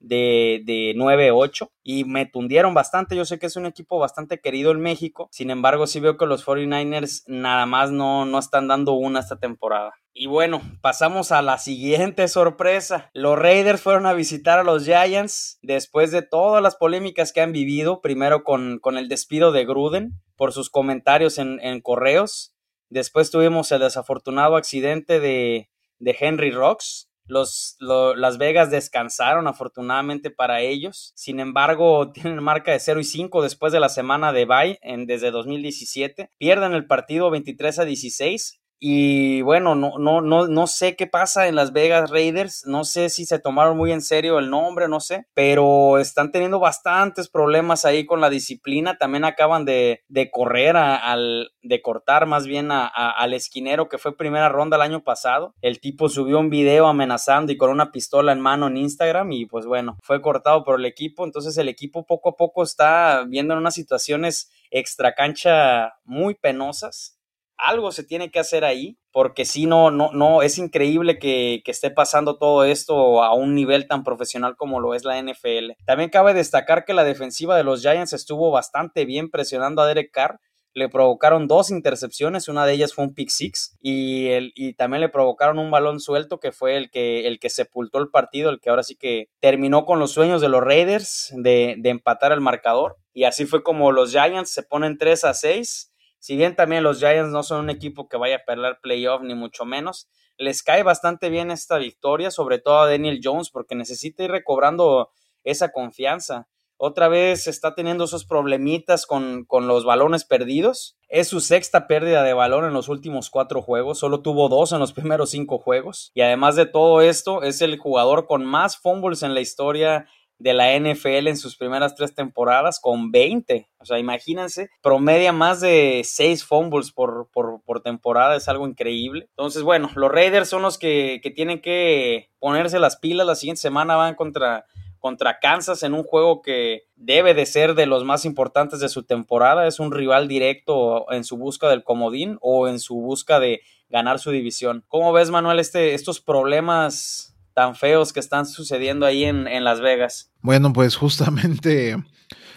de, de 9-8 y me tundieron bastante. Yo sé que es un equipo bastante querido en México, sin embargo sí veo que los 49ers nada más no, no están dando una esta temporada. Y bueno, pasamos a la siguiente sorpresa. Los Raiders fueron a visitar a los Giants después de todas las polémicas que han vivido, primero con, con el despido de Gruden por sus comentarios en, en correos Después tuvimos el desafortunado accidente de, Henry Rocks. Los, Las Vegas descansaron afortunadamente para ellos. Sin embargo, tienen marca de 0 y 5 después de la semana de bye en, desde 2017. Pierden el partido 23 a 16 Y bueno, no, no, no, no sé qué pasa en Las Vegas Raiders. No sé si se tomaron muy en serio el nombre, no sé. Pero están teniendo bastantes problemas ahí con la disciplina. También acaban de, de correr al, de cortar más bien al esquinero que fue primera ronda el año pasado. El tipo subió un video amenazando y con una pistola en mano en Instagram y pues bueno, fue cortado por el equipo. Entonces el equipo poco a poco está viendo en unas situaciones extra cancha muy penosas algo se tiene que hacer ahí, porque si no, no, no, es increíble que, que, esté pasando todo esto a un nivel tan profesional como lo es la NFL. También cabe destacar que la defensiva de los Giants estuvo bastante bien presionando a Derek Carr. Le provocaron dos intercepciones, una de ellas fue un pick six y, el, y también le provocaron un balón suelto que fue el que, el que sepultó el partido, el que ahora sí que terminó con los sueños de los Raiders de, de empatar el marcador. Y así fue como los Giants se ponen 3 a 6 si bien también los Giants no son un equipo que vaya a perder playoff, ni mucho menos, les cae bastante bien esta victoria, sobre todo a Daniel Jones, porque necesita ir recobrando esa confianza. Otra vez está teniendo esos problemitas con, con, los balones perdidos. Es su sexta pérdida de balón en los últimos cuatro juegos. Solo tuvo dos en los primeros cinco juegos. Y además de todo esto, es el jugador con más fumbles en la historia de la NFL en sus primeras tres temporadas con 20. O sea, imagínense, promedia más de 6 fumbles por, por, temporada, es algo increíble. Entonces, bueno, los Raiders son los que, que, tienen que ponerse las pilas. La siguiente semana van contra, contra Kansas en un juego que debe de ser de los más importantes de su temporada. Es un rival directo en su busca del comodín o en su busca de ganar su división. ¿Cómo ves, Manuel, este, estos problemas tan feos que están sucediendo ahí en, Las Vegas. Bueno, pues justamente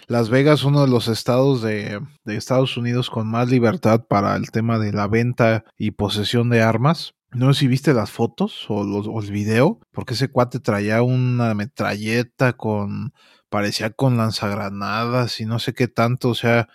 Las Vegas, uno de los estados de, Estados Unidos con más libertad para el tema de la venta y posesión de armas. No sé si viste las fotos o, o el video, porque ese cuate traía una metralleta con, parecía con lanzagranadas y no sé qué tanto, o sea,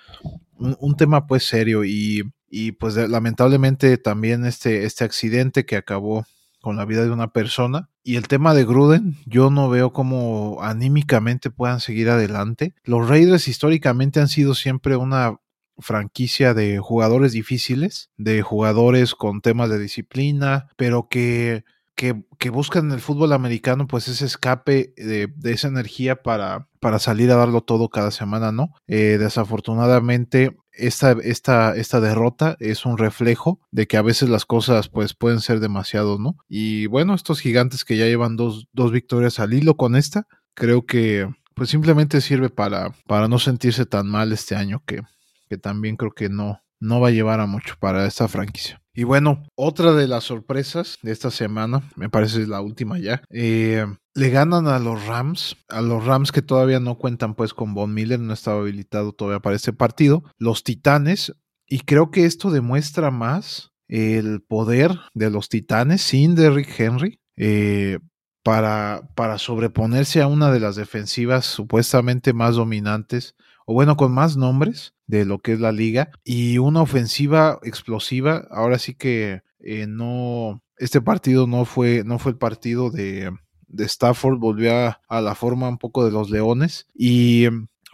un, tema pues serio y, y pues lamentablemente también este, este accidente que acabó con la vida de una persona. Y el tema de Gruden, yo no veo cómo anímicamente puedan seguir adelante. Los Raiders históricamente han sido siempre una franquicia de jugadores difíciles, de jugadores con temas de disciplina, pero que, que, que buscan en el fútbol americano pues ese escape de, esa energía para, para salir a darlo todo cada semana, ¿no? Eh, desafortunadamente esta, esta, esta derrota es un reflejo de que a veces las cosas pues pueden ser demasiado, ¿no? Y bueno, estos gigantes que ya llevan dos, dos victorias al hilo con esta, creo que pues simplemente sirve para, para no sentirse tan mal este año que, que también creo que no, no va a llevar a mucho para esta franquicia. Y bueno, otra de las sorpresas de esta semana, me parece es la última ya, eh, le ganan a los Rams, a los Rams que todavía no cuentan pues con Von Miller, no estaba habilitado todavía para este partido, los Titanes, y creo que esto demuestra más el poder de los Titanes sin Derrick Henry. Eh, para, para sobreponerse a una de las defensivas supuestamente más dominantes, o bueno, con más nombres, de lo que es la liga y una ofensiva explosiva. Ahora sí que eh, no, este partido no fue, no fue el partido de, de Stafford, volvió a, la forma un poco de los Leones y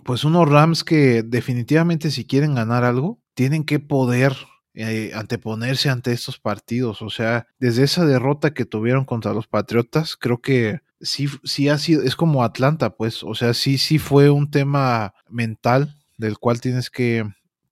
pues unos Rams que definitivamente si quieren ganar algo, tienen que poder eh, anteponerse ante estos partidos. O sea, desde esa derrota que tuvieron contra los Patriotas, creo que sí, sí ha sido, es como Atlanta, pues, o sea, sí, sí fue un tema mental del cual tienes que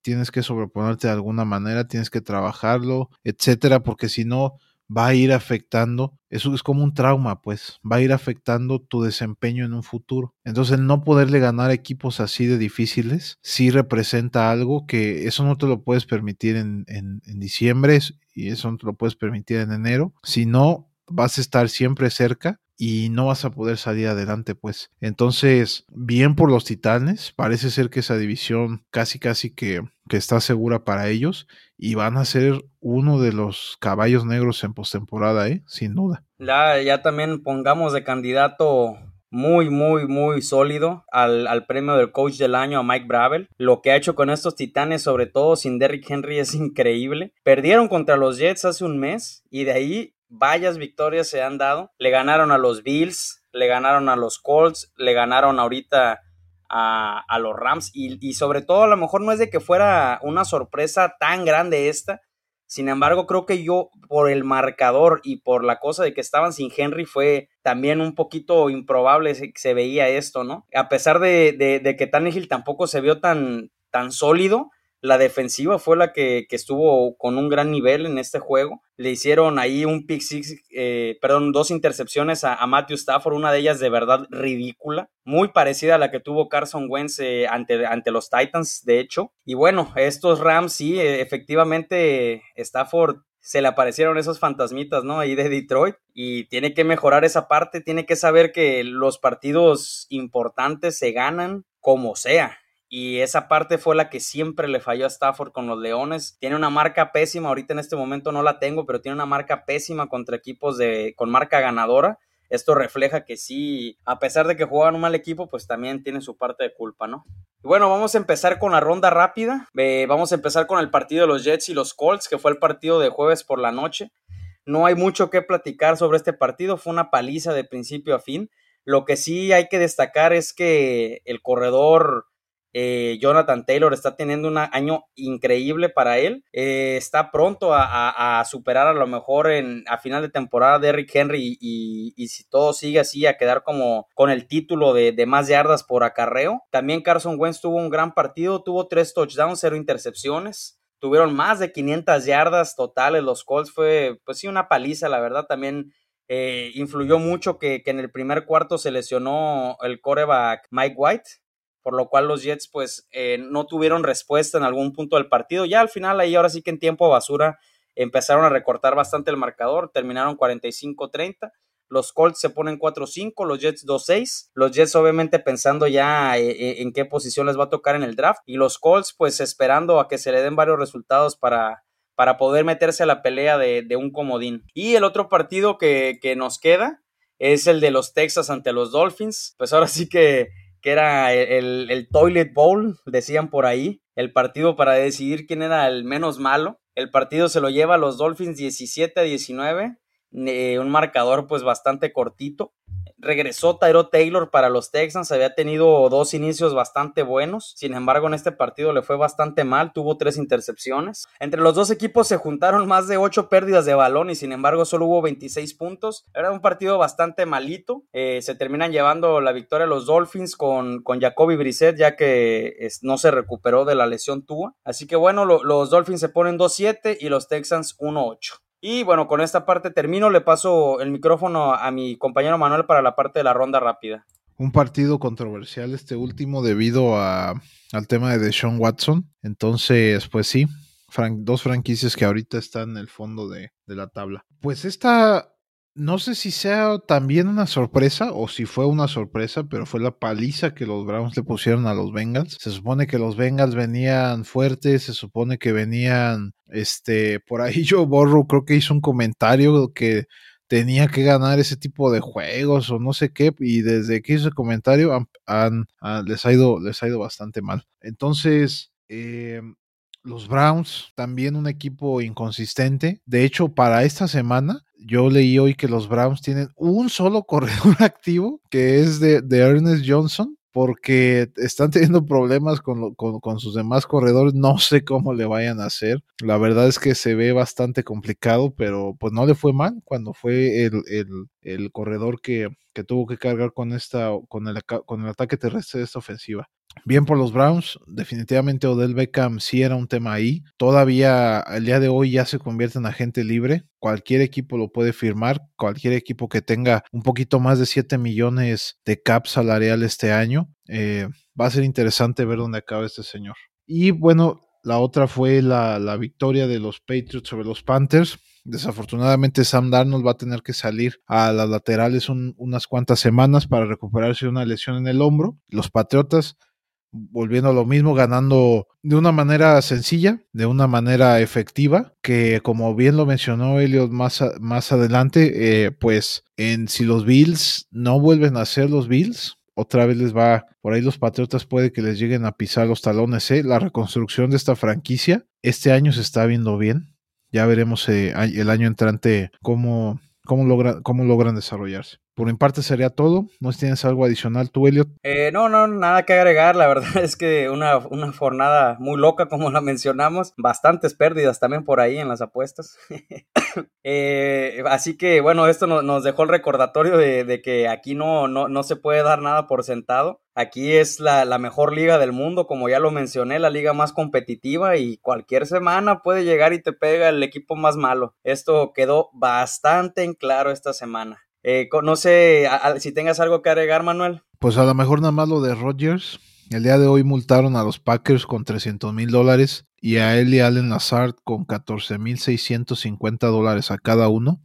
tienes que sobreponerte de alguna manera, tienes que trabajarlo, etcétera, porque si no va a ir afectando, eso es como un trauma, pues, va a ir afectando tu desempeño en un futuro. Entonces, no poderle ganar equipos así de difíciles, sí representa algo que eso no te lo puedes permitir en, en, en diciembre y eso no te lo puedes permitir en enero, si no, vas a estar siempre cerca y no vas a poder salir adelante, pues. Entonces, bien por los Titanes, parece ser que esa división casi casi que, que está segura para ellos y van a ser uno de los caballos negros en postemporada, ¿eh? Sin duda. Ya, ya también pongamos de candidato muy, muy, muy sólido al, al, premio del coach del año a Mike Bravel. Lo que ha hecho con estos titanes, sobre todo sin Derrick Henry, es increíble. Perdieron contra los Jets hace un mes y de ahí Vayas victorias se han dado. Le ganaron a los Bills, le ganaron a los Colts, le ganaron ahorita a, a los Rams y, y, sobre todo a lo mejor no es de que fuera una sorpresa tan grande esta, Sin embargo, creo que yo, por el marcador y por la cosa de que estaban sin Henry, fue también un poquito improbable que se veía esto, ¿no? A pesar de, de, de que Tannehill tampoco se vio tan, tan sólido, la defensiva fue la que, estuvo con un gran nivel en este juego. Le hicieron ahí un pick six, eh, perdón, dos intercepciones a, Matthew Stafford, una de ellas de verdad ridícula, muy parecida a la que tuvo Carson Wentz eh, ante, ante los Titans, de hecho. Y bueno, estos Rams sí, eh, efectivamente, Stafford se le aparecieron esos fantasmitas, ¿no? Ahí de Detroit. Y tiene que mejorar esa parte, tiene que saber que los partidos importantes se ganan como sea y esa parte fue la que siempre le falló a Stafford con los Leones. Tiene una marca pésima, ahorita en este momento no la tengo, pero tiene una marca pésima contra equipos de con marca ganadora. Esto refleja que sí, a pesar de que juegan un mal equipo, pues también tiene su parte de culpa, ¿no? Y bueno, vamos a empezar con la ronda rápida. vamos a empezar con el partido de los Jets y los Colts, que fue el partido de jueves por la noche. No hay mucho que platicar sobre este partido, fue una paliza de principio a fin. Lo que sí hay que destacar es que el corredor eh, Jonathan Taylor está teniendo un año increíble para él. Eh, está pronto a, superar a lo mejor en, a final de temporada de Eric Henry y, si todo sigue así a quedar como con el título de, más yardas por acarreo. También Carson Wentz tuvo un gran partido, tuvo tres touchdowns, cero intercepciones. Tuvieron más de 500 yardas totales. Los Colts fue, pues sí, una paliza, la verdad. También eh, influyó mucho que, que, en el primer cuarto se lesionó el coreback Mike White por lo cual los Jets pues eh, no tuvieron respuesta en algún punto del partido. Ya al final ahí ahora sí que en tiempo basura empezaron a recortar bastante el marcador, terminaron 45-30. Los Colts se ponen 4-5, los Jets 2-6. Los Jets obviamente pensando ya eh, eh, en qué posición les va a tocar en el draft. Y los Colts pues esperando a que se le den varios resultados para, para poder meterse a la pelea de, un comodín. Y el otro partido que, que nos queda es el de los Texas ante los Dolphins. Pues ahora sí que que era el, Toilet Bowl, decían por ahí, el partido para decidir quién era el menos malo. El partido se lo lleva a los Dolphins 17 a 19, eh, un marcador pues bastante cortito regresó Tyro Taylor para los Texans, había tenido dos inicios bastante buenos, sin embargo en este partido le fue bastante mal, tuvo tres intercepciones. Entre los dos equipos se juntaron más de ocho pérdidas de balón y sin embargo solo hubo 26 puntos. Era un partido bastante malito, eh, se terminan llevando la victoria los Dolphins con, con Jacoby Brissett ya que no se recuperó de la lesión tuya. Así que bueno, los Dolphins se ponen 2-7 y los Texans 1-8. Y bueno, con esta parte termino, le paso el micrófono a mi compañero Manuel para la parte de la ronda rápida. Un partido controversial este último debido a, al tema de Deshaun Watson. Entonces, pues sí, dos franquicias que ahorita están en el fondo de, de la tabla. Pues esta no sé si sea también una sorpresa o si fue una sorpresa, pero fue la paliza que los Browns le pusieron a los Bengals. Se supone que los Bengals venían fuertes, se supone que venían, este, por ahí yo borro, creo que hizo un comentario que tenía que ganar ese tipo de juegos o no sé qué, y desde que hizo el comentario han, les, ha ido, les ha ido bastante mal. Entonces, eh, los Browns, también un equipo inconsistente. De hecho, para esta semana, yo leí hoy que los Browns tienen un solo corredor activo, que es de, Ernest Johnson, porque están teniendo problemas con, con, sus demás corredores. No sé cómo le vayan a hacer. La verdad es que se ve bastante complicado, pero pues no le fue mal cuando fue el, el, corredor que, que, tuvo que cargar con, esta, con, el, con el ataque terrestre de esta ofensiva. Bien por los Browns, definitivamente Odell Beckham sí era un tema ahí. Todavía el día de hoy ya se convierte en agente libre. Cualquier equipo lo puede firmar, cualquier equipo que tenga un poquito más de 7 millones de cap salarial este año. Eh, va a ser interesante ver dónde acaba este señor. Y bueno, la otra fue la, victoria de los Patriots sobre los Panthers. Desafortunadamente Sam Darnold va a tener que salir a las laterales unas cuantas semanas para recuperarse de una lesión en el hombro. Los Patriotas volviendo a lo mismo, ganando de una manera sencilla, de una manera efectiva, que como bien lo mencionó Elliot más, más adelante, eh, pues en si los Bills no vuelven a ser los Bills, otra vez les va, por ahí los Patriotas puede que les lleguen a pisar los talones, ¿eh? la reconstrucción de esta franquicia este año se está viendo bien, ya veremos eh, el año entrante cómo cómo, cómo logran desarrollarse. Por mi parte sería todo. ¿No tienes algo adicional tú, Elliot? Eh, no, no, nada que agregar. La verdad es que una, una jornada muy loca, como la mencionamos. Bastantes pérdidas también por ahí en las apuestas. eh, así que, bueno, esto nos dejó el recordatorio de, de que aquí no, no, no, se puede dar nada por sentado. Aquí es la, la, mejor liga del mundo, como ya lo mencioné, la liga más competitiva y cualquier semana puede llegar y te pega el equipo más malo. Esto quedó bastante en claro esta semana. Eh, no sé si tengas algo que agregar, Manuel. Pues a lo mejor nada más lo de Rodgers. El día de hoy multaron a los Packers con 300 mil dólares y a él y Allen Lazard con 14 mil 650 dólares a cada uno.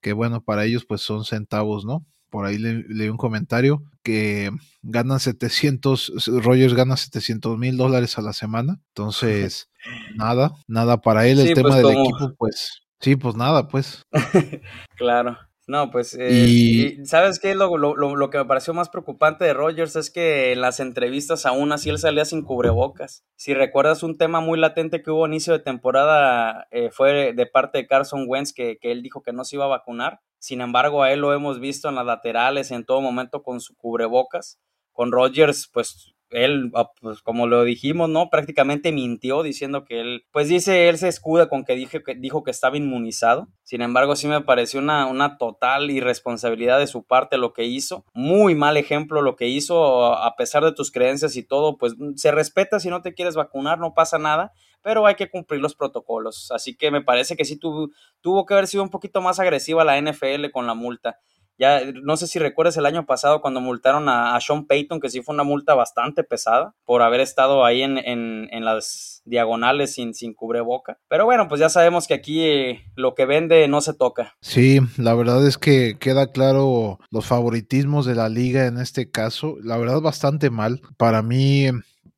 Que bueno, para ellos pues son centavos, ¿no? Por ahí leí un comentario que ganan 700, Rogers gana 700 mil dólares a la semana. Entonces, nada, nada para él. El tema pues, del equipo, pues, sí, pues nada, pues. claro. No, pues, eh, y... ¿sabes qué? Lo, lo, lo, que me pareció más preocupante de Rogers es que en las entrevistas aún así él salía sin cubrebocas. Si recuerdas un tema muy latente que hubo a inicio de temporada, eh, fue de parte de Carson Wentz que, que él dijo que no se iba a vacunar. Sin embargo, a él lo hemos visto en las laterales en todo momento con su cubrebocas. Con Rogers, pues él, ah, pues como lo dijimos, ¿no? Prácticamente mintió diciendo que él, pues dice, él se escuda con que, dije, que dijo que estaba inmunizado. Sin embargo, sí me pareció una, una total irresponsabilidad de su parte lo que hizo. Muy mal ejemplo lo que hizo, a pesar de tus creencias y todo, pues se respeta si no te quieres vacunar, no pasa nada, pero hay que cumplir los protocolos. Así que me parece que sí tuvo, tuvo que haber sido un poquito más agresiva la NFL con la multa. Ya, no sé si recuerdas el año pasado cuando multaron a, Sean Payton, que sí fue una multa bastante pesada por haber estado ahí en, en, las diagonales sin, sin cubreboca. Pero bueno, pues ya sabemos que aquí eh, lo que vende no se toca. Sí, la verdad es que queda claro los favoritismos de la liga en este caso. La verdad, bastante mal. Para mí,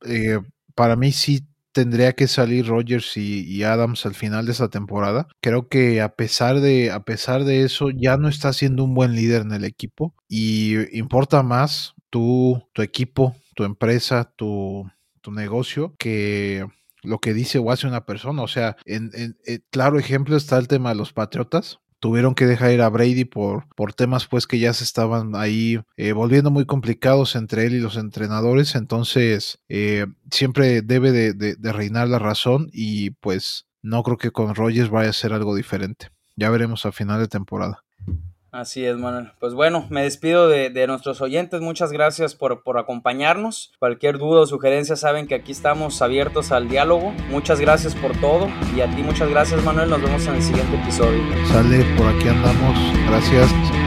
eh, para mí sí tendría que salir Rogers y, Adams al final de esta temporada. Creo que a pesar de, a pesar de eso, ya no está siendo un buen líder en el equipo. Y importa más tu, equipo, tu empresa, tu, tu negocio, que lo que dice o hace una persona. O sea, en, en, claro ejemplo está el tema de los Patriotas tuvieron que dejar ir a Brady por, por temas pues que ya se estaban ahí eh, volviendo muy complicados entre él y los entrenadores. Entonces eh, siempre debe de, de, reinar la razón y pues no creo que con Rogers vaya a ser algo diferente. Ya veremos a final de temporada. Así es, Manuel. Pues bueno, me despido de, nuestros oyentes. Muchas gracias por, por, acompañarnos. Cualquier duda o sugerencia saben que aquí estamos abiertos al diálogo. Muchas gracias por todo. Y a ti muchas gracias, Manuel. Nos vemos en el siguiente episodio. Sale, por aquí andamos. Gracias.